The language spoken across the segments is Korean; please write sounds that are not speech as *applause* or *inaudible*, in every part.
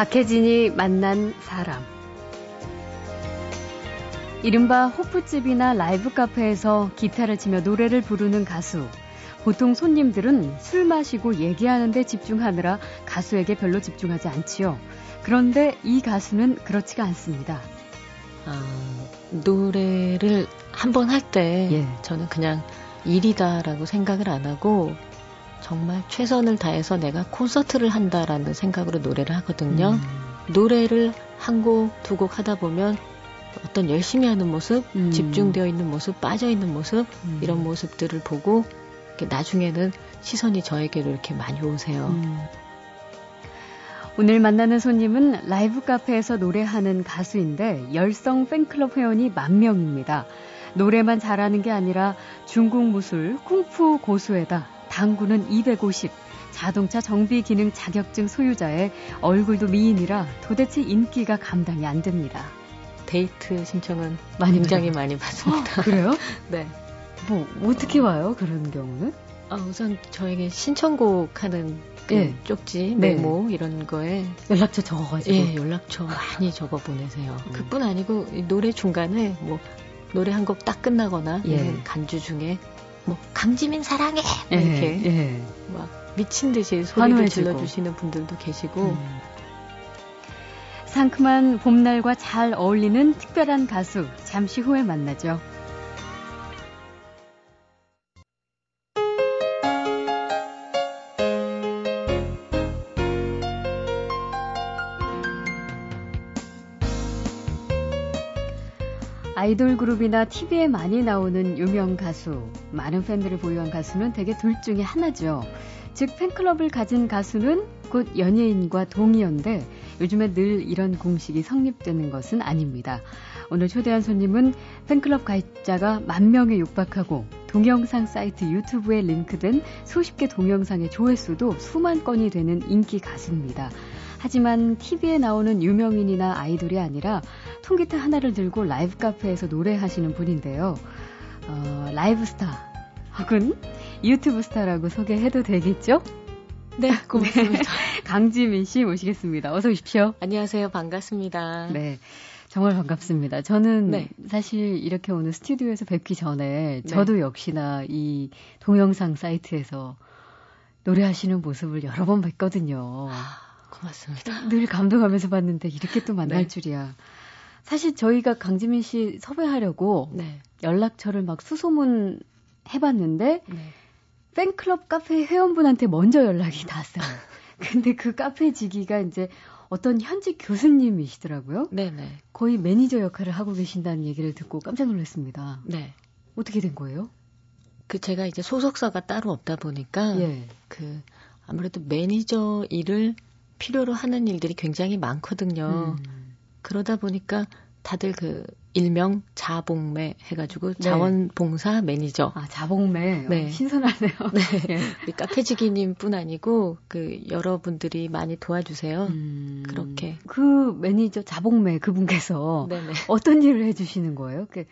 박혜진이 만난 사람. 이른바 호프집이나 라이브 카페에서 기타를 치며 노래를 부르는 가수. 보통 손님들은 술 마시고 얘기하는데 집중하느라 가수에게 별로 집중하지 않지요. 그런데 이 가수는 그렇지가 않습니다. 아, 노래를 한 번 할때 예. 저는 그냥 일이다라고 생각을 안 하고 정말 최선을 다해서 내가 콘서트를 한다라는 생각으로 노래를 하거든요. 음. 노래를 한 곡, 두 곡 하다 보면 어떤 열심히 하는 모습, 음. 집중되어 있는 모습, 빠져 있는 모습, 음. 이런 모습들을 보고 나중에는 시선이 저에게로 이렇게 많이 오세요. 음. 오늘 만나는 손님은 라이브 카페에서 노래하는 가수인데 열성 팬클럽 회원이 만 명입니다. 노래만 잘하는 게 아니라 중국 무술, 쿵푸 고수에다 당구는 250, 자동차 정비 기능 자격증 소유자의 얼굴도 미인이라 도대체 인기가 감당이 안 됩니다. 데이트 신청은 많이 굉장히 많이 받습니다. 어, 그래요? *laughs* 네. 뭐 어떻게 와요? 그런 경우는? 아, 우선 저에게 신청곡 하는 그 예. 쪽지, 네. 메모 네. 이런 거에 연락처 적어가지고 예, 연락처 많이 적어 보내세요. 음. 그뿐 아니고 노래 중간에 뭐 노래 한 곡 딱 끝나거나 예. 간주 중에 뭐 강지민 사랑해 예, 이렇게 예. 막 미친 듯이 소리를 질러주시는 분들도 계시고 음. 상큼한 봄날과 잘 어울리는 특별한 가수 잠시 후에 만나죠. 아이돌 그룹이나 TV에 많이 나오는 유명 가수, 많은 팬들을 보유한 가수는 대개 둘 중에 하나죠. 즉 팬클럽을 가진 가수는 곧 연예인과 동의어인데 요즘에 늘 이런 공식이 성립되는 것은 아닙니다. 오늘 초대한 손님은 팬클럽 가입자가 만 명에 육박하고 동영상 사이트 유튜브에 링크된 수십 개 동영상의 조회수도 수만 건이 되는 인기 가수입니다. 하지만 TV에 나오는 유명인이나 아이돌이 아니라 통기타 하나를 들고 라이브 카페에서 노래하시는 분인데요. 어, 라이브 스타 혹은 유튜브 스타라고 소개해도 되겠죠? 네, 고맙습니다. 네, *laughs* 강지민 씨 모시겠습니다. 어서 오십시오. 안녕하세요. 반갑습니다. 네. 정말 반갑습니다. 저는 네. 사실 이렇게 오늘 스튜디오에서 뵙기 전에 네. 저도 역시나 이 동영상 사이트에서 노래하시는 모습을 여러 번 뵀거든요. 아, 고맙습니다. 늘 감동하면서 봤는데 이렇게 또 만날 네. 줄이야. 사실 저희가 강지민 씨 섭외하려고 네. 연락처를 막 수소문 해봤는데 네. 팬클럽 카페 회원분한테 먼저 연락이 닿았어요. *laughs* 근데 그 카페 지기가 이제 어떤 현직 교수님이시더라고요. 네네. 거의 매니저 역할을 하고 계신다는 얘기를 듣고 깜짝 놀랐습니다. 네. 어떻게 된 거예요? 그 제가 이제 소속사가 따로 없다 보니까 예. 그 아무래도 매니저 일을 필요로 하는 일들이 굉장히 많거든요. 음. 그러다 보니까 다들 그 일명 자봉매 해가지고 네. 자원봉사 매니저. 아 자봉매. 네. 어, 신선하네요. *laughs* 네. 네. 카페지기님뿐 아니고 그 여러분들이 많이 도와주세요. 음. 그렇게. 그 매니저 자봉매 그분께서 네네. 어떤 일을 해주시는 거예요? 그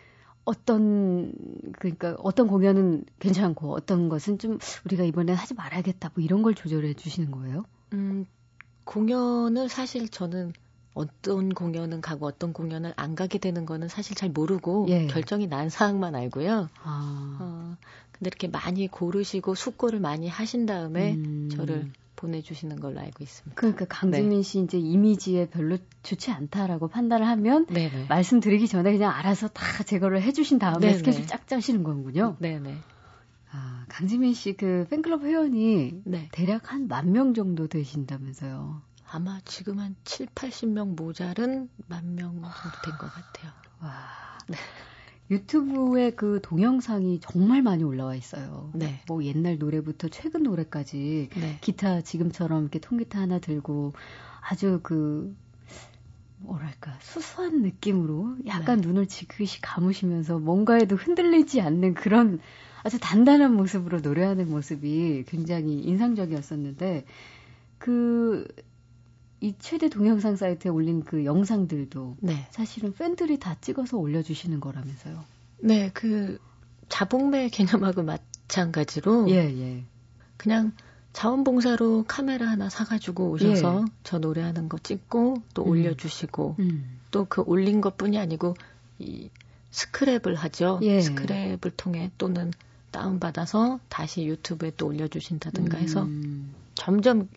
어떤 그러니까 어떤 공연은 괜찮고 어떤 것은 좀 우리가 이번에 하지 말아야겠다 뭐 이런 걸 조절해 주시는 거예요? 음 공연을 사실 저는 어떤 공연은 가고 어떤 공연을 안 가게 되는 거는 사실 잘 모르고 예. 결정이 난 사항만 알고요. 아. 어, 근데 이렇게 많이 고르시고 숙고를 많이 하신 다음에 음. 저를 보내주시는 걸로 알고 있습니다. 그러니까 강지민 네. 씨 이제 이미지에 별로 좋지 않다라고 판단을 하면 네네. 말씀드리기 전에 그냥 알아서 다 제거를 해주신 다음에 네네. 스케줄 쫙 짜시는 거군요. 네네. 아, 강지민 씨 그 팬클럽 회원이 네. 대략 한 만 명 정도 되신다면서요. 아마 지금 한 7, 80명 모자른 만 명 정도 된 것 같아요. 와. 네. 유튜브에 그 동영상이 정말 많이 올라와 있어요. 네. 뭐 옛날 노래부터 최근 노래까지 네. 기타 지금처럼 이렇게 통기타 하나 들고 아주 그 뭐랄까 수수한 느낌으로 약간 네. 눈을 지그시 감으시면서 뭔가에도 흔들리지 않는 그런 아주 단단한 모습으로 노래하는 모습이 굉장히 인상적이었었는데 그 이 최대 동영상 사이트에 올린 그 영상들도 네. 사실은 팬들이 다 찍어서 올려주시는 거라면서요. 네, 그 자봉매 개념하고 마찬가지로 예, 예. 그냥 자원봉사로 카메라 하나 사가지고 오셔서 예. 저 노래하는 거 찍고 또 음. 올려주시고 음. 또그 올린 것뿐이 아니고 이 스크랩을 하죠. 예. 스크랩을 통해 또는 다운받아서 다시 유튜브에 또 올려주신다든가 해서 음. 점점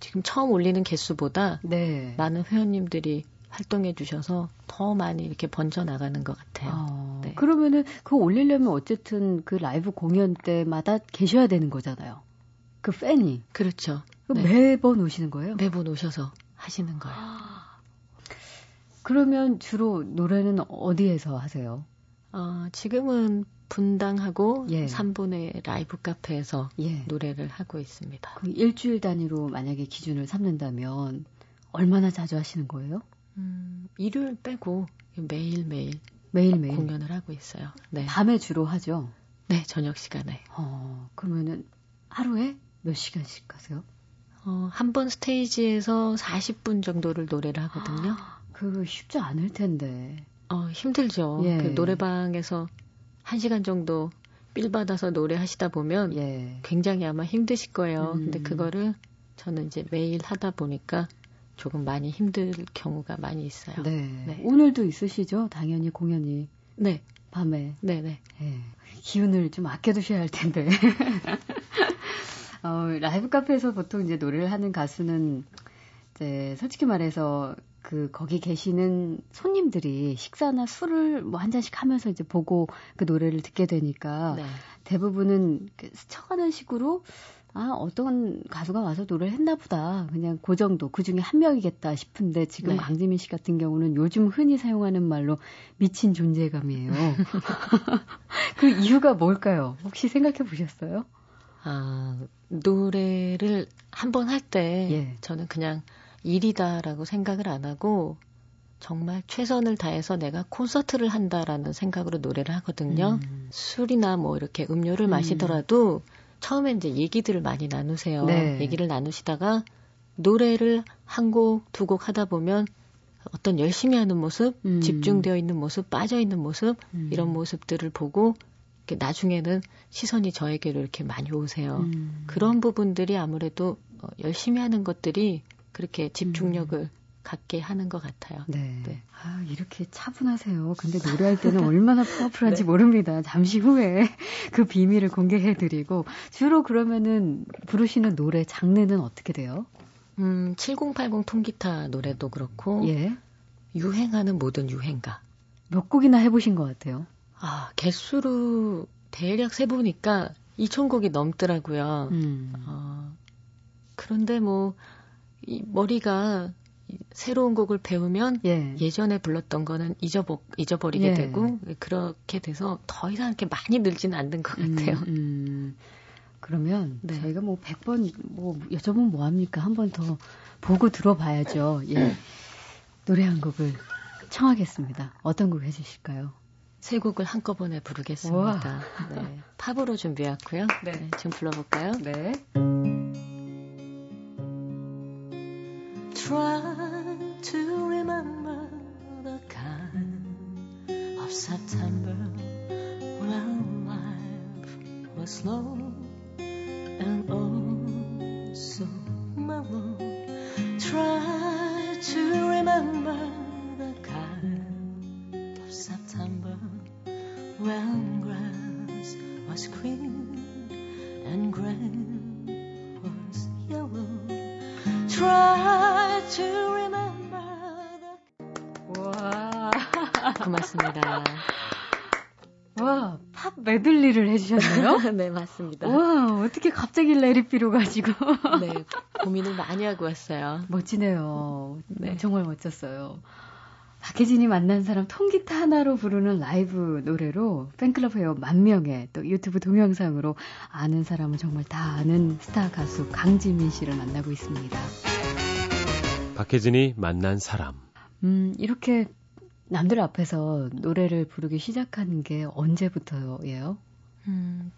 지금 처음 올리는 개수보다 네. 많은 회원님들이 활동해 주셔서 더 많이 이렇게 번져 나가는 것 같아요. 아, 네. 그러면은 그 올리려면 어쨌든 그 라이브 공연 때마다 계셔야 되는 거잖아요. 그 팬이. 그렇죠. 네. 매번 오시는 거예요? 매번 오셔서 하시는 거예요. *gasps* 그러면 주로 노래는 어디에서 하세요? 어, 지금은 분당하고 예. 3분의 라이브 카페에서 예. 노래를 하고 있습니다. 그 일주일 단위로 만약에 기준을 삼는다면 얼마나 자주 하시는 거예요? 음, 일요일 빼고 매일매일 매일매일 공연을 하고 있어요. 네. 밤에 주로 하죠? 네, 저녁 시간에. 어, 그러면은 하루에 몇 시간씩 하세요? 어, 한 번 스테이지에서 40분 정도를 노래를 하거든요. 아, 그거 쉽지 않을 텐데. 어, 힘들죠. 예. 그 노래방에서 1시간 정도 빌 받아서 노래하시다 보면 예. 굉장히 아마 힘드실 거예요. 음. 근데 그거를 저는 이제 매일 하다 보니까 조금 많이 힘들 경우가 많이 있어요. 네. 네. 오늘도 있으시죠? 당연히 공연이. 네. 밤에. 네네. 네. 기운을 좀 아껴두셔야 할 텐데. *laughs* 어, 라이브 카페에서 보통 이제 노래를 하는 가수는 이제 솔직히 말해서 그 거기 계시는 손님들이 식사나 술을 뭐 한 잔씩 하면서 이제 보고 그 노래를 듣게 되니까 네. 대부분은 그 스쳐가는 식으로 아 어떤 가수가 와서 노래를 했나 보다 그냥 그 정도 그 중에 한 명이겠다 싶은데 지금 네. 강지민 씨 같은 경우는 요즘 흔히 사용하는 말로 미친 존재감이에요. *laughs* 그 이유가 뭘까요? 혹시 생각해 보셨어요? 아 노래를 한 번 할때 예. 저는 그냥 일이다라고 생각을 안 하고 정말 최선을 다해서 내가 콘서트를 한다라는 생각으로 노래를 하거든요. 음. 술이나 뭐 이렇게 음료를 음. 마시더라도 처음에 이제 얘기들을 많이 나누세요. 네. 얘기를 나누시다가 노래를 한 곡, 두 곡 하다 보면 어떤 열심히 하는 모습, 음. 집중되어 있는 모습, 빠져 있는 모습, 음. 이런 모습들을 보고 나중에는 시선이 저에게로 이렇게 많이 오세요. 음. 그런 부분들이 아무래도 어, 열심히 하는 것들이 그렇게 집중력을 음. 갖게 하는 것 같아요. 네. 네. 아, 이렇게 차분하세요. 근데 *laughs* 노래할 때는 얼마나 파워풀한지 네. 모릅니다. 잠시 후에 *laughs* 그 비밀을 공개해드리고, 주로 그러면은 부르시는 노래 장르는 어떻게 돼요? 음, 7080 통기타 노래도 그렇고, 예. 유행하는 모든 유행가. 몇 곡이나 해보신 것 같아요? 아, 개수로 대략 세보니까 2,000곡이 넘더라고요. 음. 어, 그런데 뭐, 이 머리가 새로운 곡을 배우면 예. 전에 불렀던 거는 잊어버, 잊어버리게 예. 되고 그렇게 돼서 더 이상 이렇게 많이 늘지는 않는 것 음, 같아요. 음, 음. 그러면 네. 저희가 뭐 100번 뭐 여쭤보면 뭐 합니까? 한 번 더 보고 들어봐야죠. 예. 노래 한 곡을 청하겠습니다. 어떤 곡 해주실까요? 세 곡을 한꺼번에 부르겠습니다. 네. 팝으로 준비했고요. 네. 네. 지금 불러볼까요? 네. Try to remember the kind of September when life was slow and oh 해주셨네요? *laughs* 네, 맞습니다. 와, 어떻게 갑자기 레리피로 가지고. *laughs* 네, *laughs* 고민을 많이 하고 왔어요. 멋지네요. 네. 정말 멋졌어요. 박혜진이 만난 사람 통기타 하나로 부르는 라이브 노래로 팬클럽 회원 만 명의 또 유튜브 동영상으로 아는 사람은 정말 다 아는 스타 가수 강지민 씨를 만나고 있습니다. 박혜진이 만난 사람. 음, 이렇게 남들 앞에서 노래를 부르기 시작한 게 언제부터예요? 음,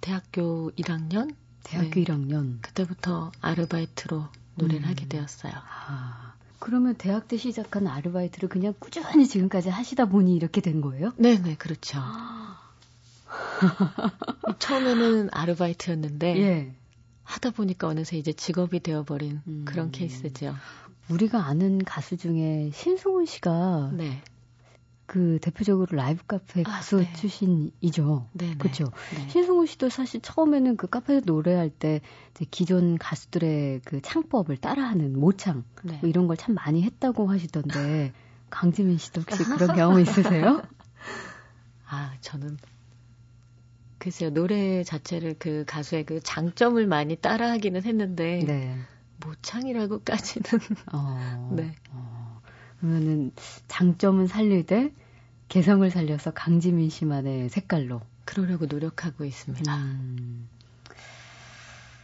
대학교 1학년? 대학교 네. 1학년. 그때부터 아르바이트로 노래를 음. 하게 되었어요. 아, 그러면 대학 때 시작한 아르바이트를 그냥 꾸준히 지금까지 하시다 보니 이렇게 된 거예요? 네, 네, 그렇죠. *laughs* 처음에는 아르바이트였는데 예. 하다 보니까 어느새 이제 직업이 되어버린 음. 그런 케이스죠. 우리가 아는 가수 중에 신승훈 씨가 네. 그 대표적으로 라이브 카페 아, 가수 네. 출신이죠. 네, 그렇죠. 네. 신승훈 씨도 사실 처음에는 그 카페에서 노래할 때 기존 가수들의 그 창법을 따라하는 모창 네. 뭐 이런 걸 참 많이 했다고 하시던데 *laughs* 강지민 씨도 혹시 그런 *laughs* 경험 있으세요? 아 저는 글쎄요 노래 자체를 그 가수의 그 장점을 많이 따라하기는 했는데 네. 모창이라고까지는 어, *laughs* 네. 어, 그러면은 장점은 살리되 개성을 살려서 강지민 씨만의 색깔로 그러려고 노력하고 있습니다. 음.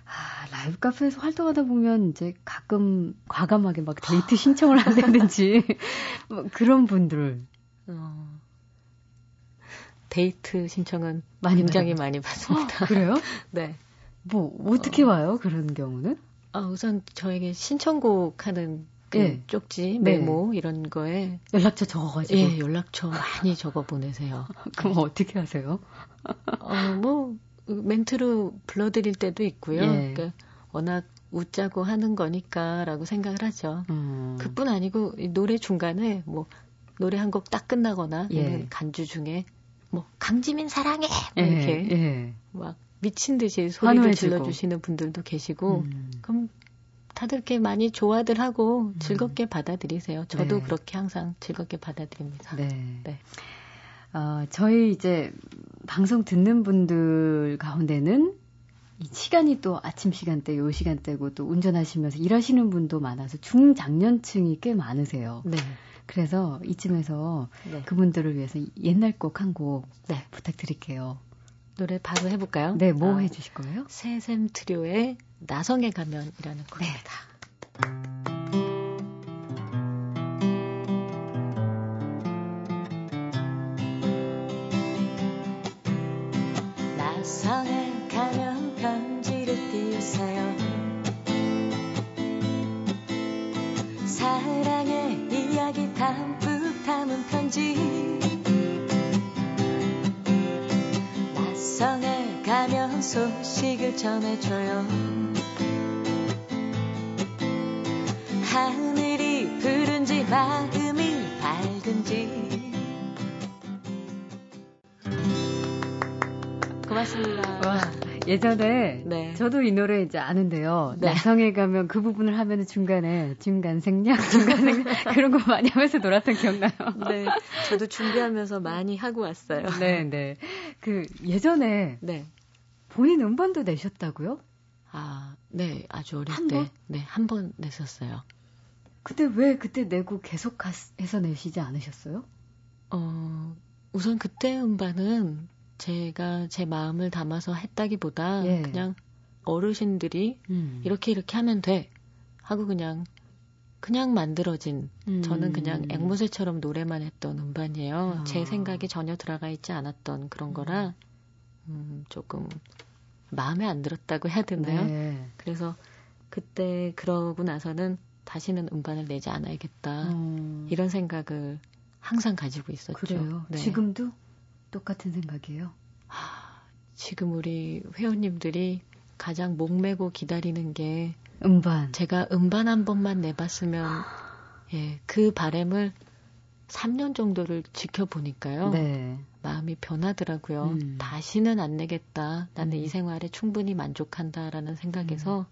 아, 라이브 카페에서 활동하다 보면 이제 가끔 과감하게 막 데이트 신청을 한다든지 *laughs* 뭐 그런 분들 어, 데이트 신청은 많이 굉장히 많이 받습니다. 어, 그래요? *laughs* 네. 뭐 어떻게 어, 와요? 그런 경우는? 아, 우선 저에게 신청곡 하는 그 네. 쪽지, 네. 메모 네. 이런 거에 연락처 적어가지고 예, 연락처 많이 적어 보내세요. *laughs* 그럼 어떻게 하세요? *laughs* 어, 뭐 멘트로 불러드릴 때도 있고요. 예. 그러니까 워낙 웃자고 하는 거니까라고 생각을 하죠. 음. 그뿐 아니고 노래 중간에 뭐 노래 한 곡 딱 끝나거나 예. 간주 중에 뭐 강지민 사랑해 뭐 예. 이렇게 예. 막 미친 듯이 소리를 질러 주시는 분들도 계시고 음. 그럼 다들 이렇게 많이 좋아들 하고 음. 즐겁게 받아들이세요. 저도 네. 그렇게 항상 즐겁게 받아들입니다. 네. 네. 어, 저희 이제 방송 듣는 분들 가운데는 이 시간이 또 아침 시간대, 요 시간대고 또 운전하시면서 일하시는 분도 많아서 중장년층이 꽤 많으세요. 네. 그래서 이쯤에서 네. 그분들을 위해서 옛날 곡 한곡 네. 부탁드릴게요. 노래 바로 해볼까요? 네, 뭐 아, 해주실 거예요? 새샘 트리오의 나성에 가면이라는 곡입니다. 네. 전해줘요. 하늘이 푸른지 마음이 밝은지. 고맙습니다. 와, 예전에 네. 저도 이 노래 이제 아는데요. 네. 나성에 가면 그 부분을 하면 중간에 중간 생략, 중간 생략 *laughs* 그런 거 많이 하면서 놀았던 기억나요. 네, 저도 준비하면서 많이 하고 왔어요. 네, 네. 그 예전에 네. 본인 음반도 내셨다고요? 아, 네, 아주 어릴 한 때, 번? 네, 한 번 냈었어요. 근데 왜 그때 내고 계속 해서 내시지 않으셨어요? 어, 우선 그때 음반은 제가 제 마음을 담아서 했다기보다 예. 그냥 어르신들이 음. 이렇게 이렇게 하면 돼 하고 그냥 그냥 만들어진 음. 저는 그냥 앵무새처럼 노래만 했던 음반이에요. 아. 제 생각이 전혀 들어가 있지 않았던 그런 거라 음, 조금 마음에 안 들었다고 해야 되나요? 네. 그래서 그때 그러고 나서는 다시는 음반을 내지 않아야겠다 음. 이런 생각을 항상 가지고 있었죠. 그래요. 네. 지금도 똑같은 생각이에요. 하, 지금 우리 회원님들이 가장 목매고 기다리는 게 음반. 제가 음반 한 번만 내봤으면 예, 그 바램을 3년 정도를 지켜보니까요. 네. 마음이 변하더라고요. 음. 다시는 안 내겠다. 나는 음. 이 생활에 충분히 만족한다라는 생각에서 음.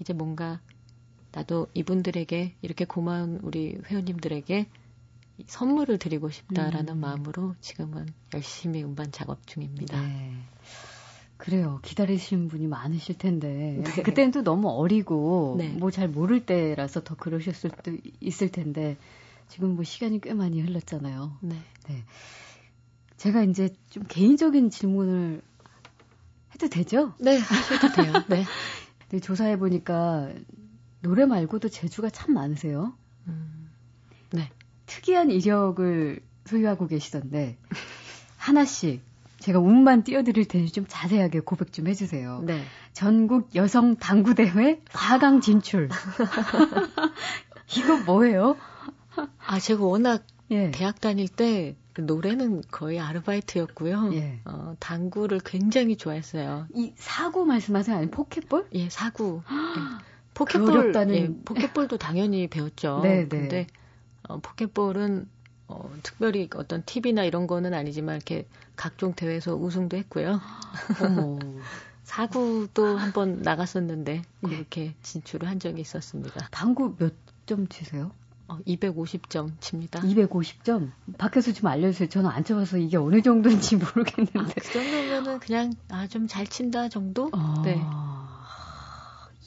이제 뭔가 나도 이분들에게 이렇게 고마운 우리 회원님들에게 선물을 드리고 싶다라는 음. 마음으로 지금은 열심히 음반 작업 중입니다. 네. 그래요. 기다리시는 분이 많으실 텐데. 네. 그때는 또 너무 어리고, 네. 뭐잘 모를 때라서 더 그러셨을 수도 있을 텐데, 지금 뭐 시간이 꽤 많이 흘렀잖아요. 네. 네. 제가 이제 좀 개인적인 질문을 해도 되죠? 네, 하셔도 돼요. 네. *laughs* 네 조사해 보니까 노래 말고도 재주가 참 많으세요. 음, 네. 특이한 이력을 소유하고 계시던데 하나씩 제가 운만 띄워드릴 테니 좀 자세하게 고백 좀 해주세요. 네. 전국 여성 당구 대회 4강 진출. *laughs* *laughs* 이거 뭐예요? 아 제가 워낙 예. 대학 다닐 때그 노래는 거의 아르바이트였고요. 예. 어, 당구를 굉장히 좋아했어요. 이 사구 말씀하세요? 아니 포켓볼? 예, 사구. *gasps* 예. 포켓볼, 예, 포켓볼도 당연히 배웠죠. 네, 네. 근데 어, 포켓볼은 어, 특별히 어떤 TV나 이런 거는 아니지만 이렇게 각종 대회에서 우승도 했고요. *gasps* 어머. *laughs* 사구도 한번 나갔었는데 예. 그렇게 진출을 한 적이 있었습니다. 당구 몇 점 치세요? 어, 250점 칩니다. 250점? 밖에서 좀 알려주세요. 저는 안 쳐봐서 이게 어느 정도인지 모르겠는데. 아, 그 정도면은 그냥 아, 좀 잘 친다 정도? 아, 네.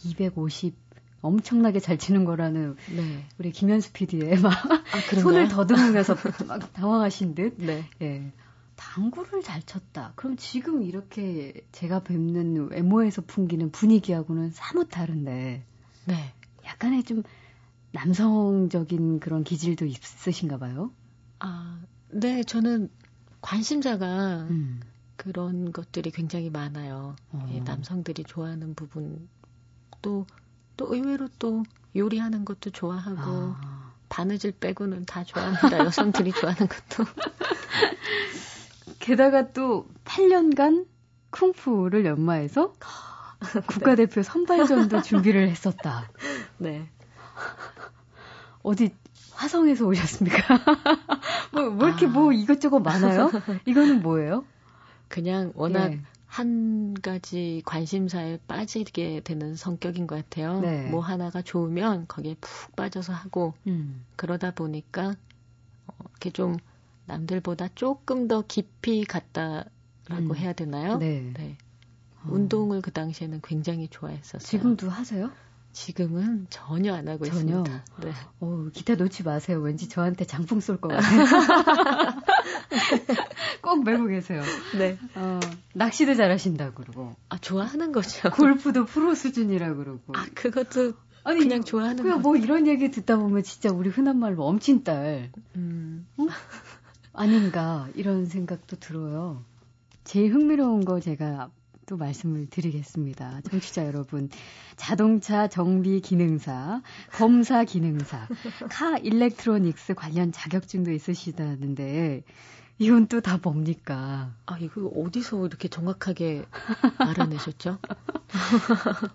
250. 엄청나게 잘 치는 거라는 네. 우리 김현수 PD의 막 아, 손을 더듬으면서 막 당황하신 듯. 네. 예. 당구를 잘 쳤다. 그럼 지금 이렇게 제가 뵙는 외모에서 풍기는 분위기하고는 사뭇 다른데. 네. 약간의 좀 남성적인 그런 기질도 있으신가 봐요? 아, 네. 저는 관심사가 음. 그런 것들이 굉장히 많아요. 어. 예, 남성들이 좋아하는 부분 또, 또 의외로 또 요리하는 것도 좋아하고 아. 바느질 빼고는 다 좋아합니다. *laughs* 여성들이 좋아하는 것도. 게다가 또 8년간 쿵푸를 연마해서 *laughs* 국가대표 선발전도 준비를 했었다. 네. 어디 화성에서 오셨습니까? *laughs* 뭐, 뭐 이렇게 아. 뭐 이것저것 많아요? 이거는 뭐예요? 그냥 워낙 네. 한 가지 관심사에 빠지게 되는 성격인 것 같아요. 네. 뭐 하나가 좋으면 거기에 푹 빠져서 하고 음. 그러다 보니까 어, 이렇게 좀 남들보다 조금 더 깊이 갔다라고 음. 해야 되나요? 네. 네. 어. 운동을 그 당시에는 굉장히 좋아했었어요. 지금도 하세요? 지금은 전혀 안 하고 전혀? 있습니다. 네. 어, 기타 놓지 마세요. 왠지 저한테 장풍 쏠 것 같아요. *laughs* 꼭 메고 계세요. 네. 어, 낚시도 잘하신다고 그러고. 아, 좋아하는 거죠. 골프도 프로 수준이라 고 그러고. 아, 그것도 아니, 그냥 좋아하는 그냥 뭐 이런 얘기 듣다 보면 진짜 우리 흔한 말로 엄친딸. 음. 응? 아닌가 이런 생각도 들어요. 제일 흥미로운 거 제가 또 말씀을 드리겠습니다. 청취자 여러분. 자동차 정비 기능사, 검사 기능사, 카 일렉트로닉스 관련 자격증도 있으시다는데 이건 또 다 뭡니까? 아, 이거 어디서 이렇게 정확하게 *laughs* 알아내셨죠?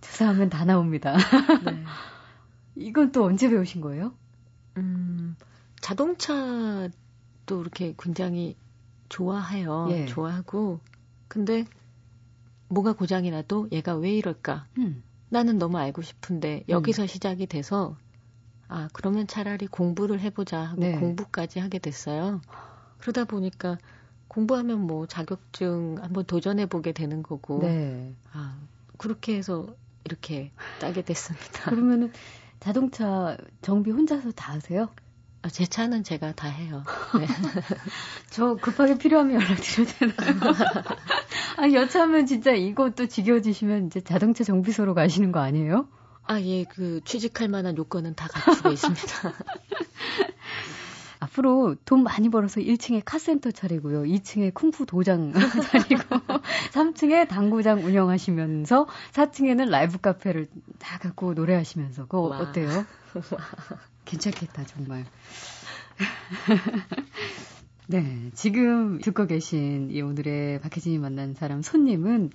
조사하면 다 나옵니다. 네. 이건 또 언제 배우신 거예요? 음, 자동차 또 이렇게 굉장히 좋아해요. 예. 좋아하고 근데 뭐가 고장이 나도 얘가 왜 이럴까? 음. 나는 너무 알고 싶은데 여기서 음. 시작이 돼서 아 그러면 차라리 공부를 해보자 하고 네. 공부까지 하게 됐어요. 그러다 보니까 공부하면 뭐 자격증 한번 도전해 보게 되는 거고 네. 아 그렇게 해서 이렇게 따게 됐습니다. 그러면은 자동차 정비 혼자서 다 하세요? 아, 제 차는 제가 다 해요. 네. *laughs* 저 급하게 필요하면 연락드려도 되나요? *laughs* 아니, 여차하면 진짜 이것도 지겨워지시면 이제 자동차 정비소로 가시는 거 아니에요? 아, 예, 그 취직할 만한 요건은 다 갖추고 *laughs* 있습니다. 앞으로 돈 많이 벌어서 1층에 카센터 차리고요. 2층에 쿵푸 도장 차리고 3층에 당구장 운영하시면서 4층에는 라이브 카페를 다 갖고 노래하시면서 그거 와. 어때요? 괜찮겠다, 정말. *laughs* 네, 지금 듣고 계신 이 오늘의 박혜진이 만난 사람 손님은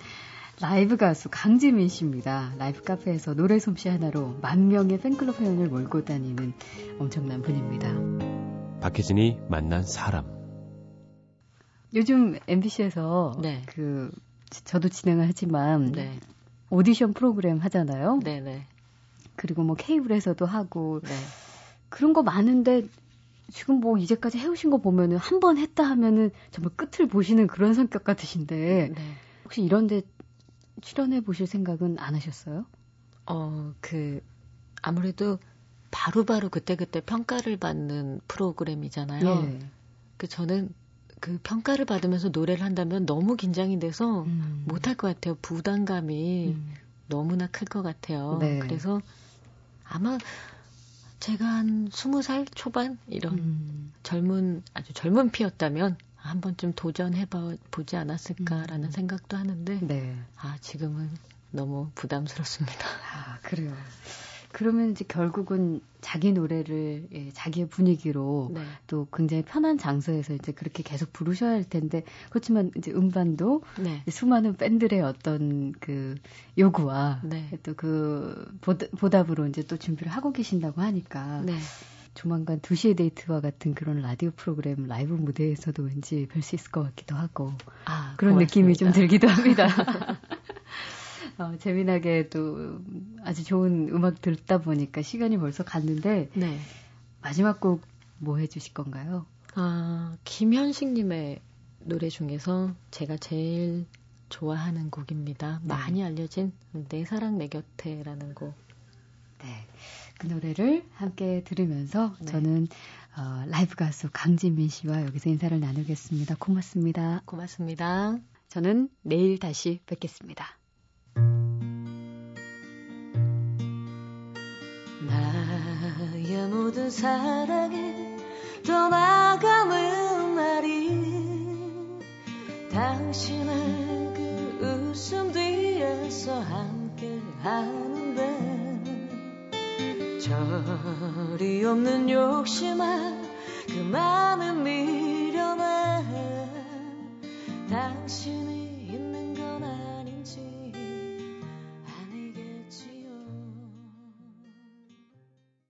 라이브 가수 강지민 씨입니다. 라이브 카페에서 노래 솜씨 하나로 만 명의 팬클럽 회원을 몰고 다니는 엄청난 분입니다. 박혜진이 만난 사람. 요즘 MBC에서 네. 그 저도 진행을 하지만 네. 오디션 프로그램 하잖아요. 네네. 네. 그리고 뭐 케이블에서도 하고 네. 그런 거 많은데 지금 뭐 이제까지 해오신 거 보면은 한 번 했다 하면은 정말 끝을 보시는 그런 성격 같으신데 네. 혹시 이런데 출연해 보실 생각은 안 하셨어요? 어, 그 아무래도 바로바로 그때그때 평가를 받는 프로그램이잖아요. 예. 그 저는 그 평가를 받으면서 노래를 한다면 너무 긴장이 돼서 음. 못할 것 같아요. 부담감이 음. 너무나 클 것 같아요. 네. 그래서 아마 제가 한 스무 살 초반 이런 음. 젊은 아주 젊은 피였다면 한 번쯤 도전해 보지 않았을까라는 음. 생각도 하는데 네. 아 지금은 너무 부담스럽습니다. 아 그래요. 그러면 이제 결국은 자기 노래를 예, 자기의 분위기로 네. 또 굉장히 편한 장소에서 이제 그렇게 계속 부르셔야 할 텐데 그렇지만 이제 음반도 네. 수많은 팬들의 어떤 그 요구와 네. 또그 보답으로 이제 또 준비를 하고 계신다고 하니까 네. 조만간 2시의 데이트와 같은 그런 라디오 프로그램 라이브 무대에서도 왠지 뵐 수 있을 것 같기도 하고 아, 그런 고맙습니다. 느낌이 좀 들기도 합니다. *laughs* 어, 재미나게 또 아주 좋은 음악 듣다 보니까 시간이 벌써 갔는데 네. 마지막 곡 뭐 해주실 건가요? 아 김현식님의 노래 중에서 제가 제일 좋아하는 곡입니다. 네. 많이 알려진 내 사랑 내 곁에라는 곡. 네. 그 노래를 함께 들으면서 네. 저는 어, 라이브 가수 강진민 씨와 여기서 인사를 나누겠습니다. 고맙습니다. 고맙습니다. 저는 내일 다시 뵙겠습니다. 나의 모든 사랑에 떠나가는 날이 당신의 그 웃음 뒤에서 함께 하는데 절이 없는 욕심아 그 마음은 미련해 당신이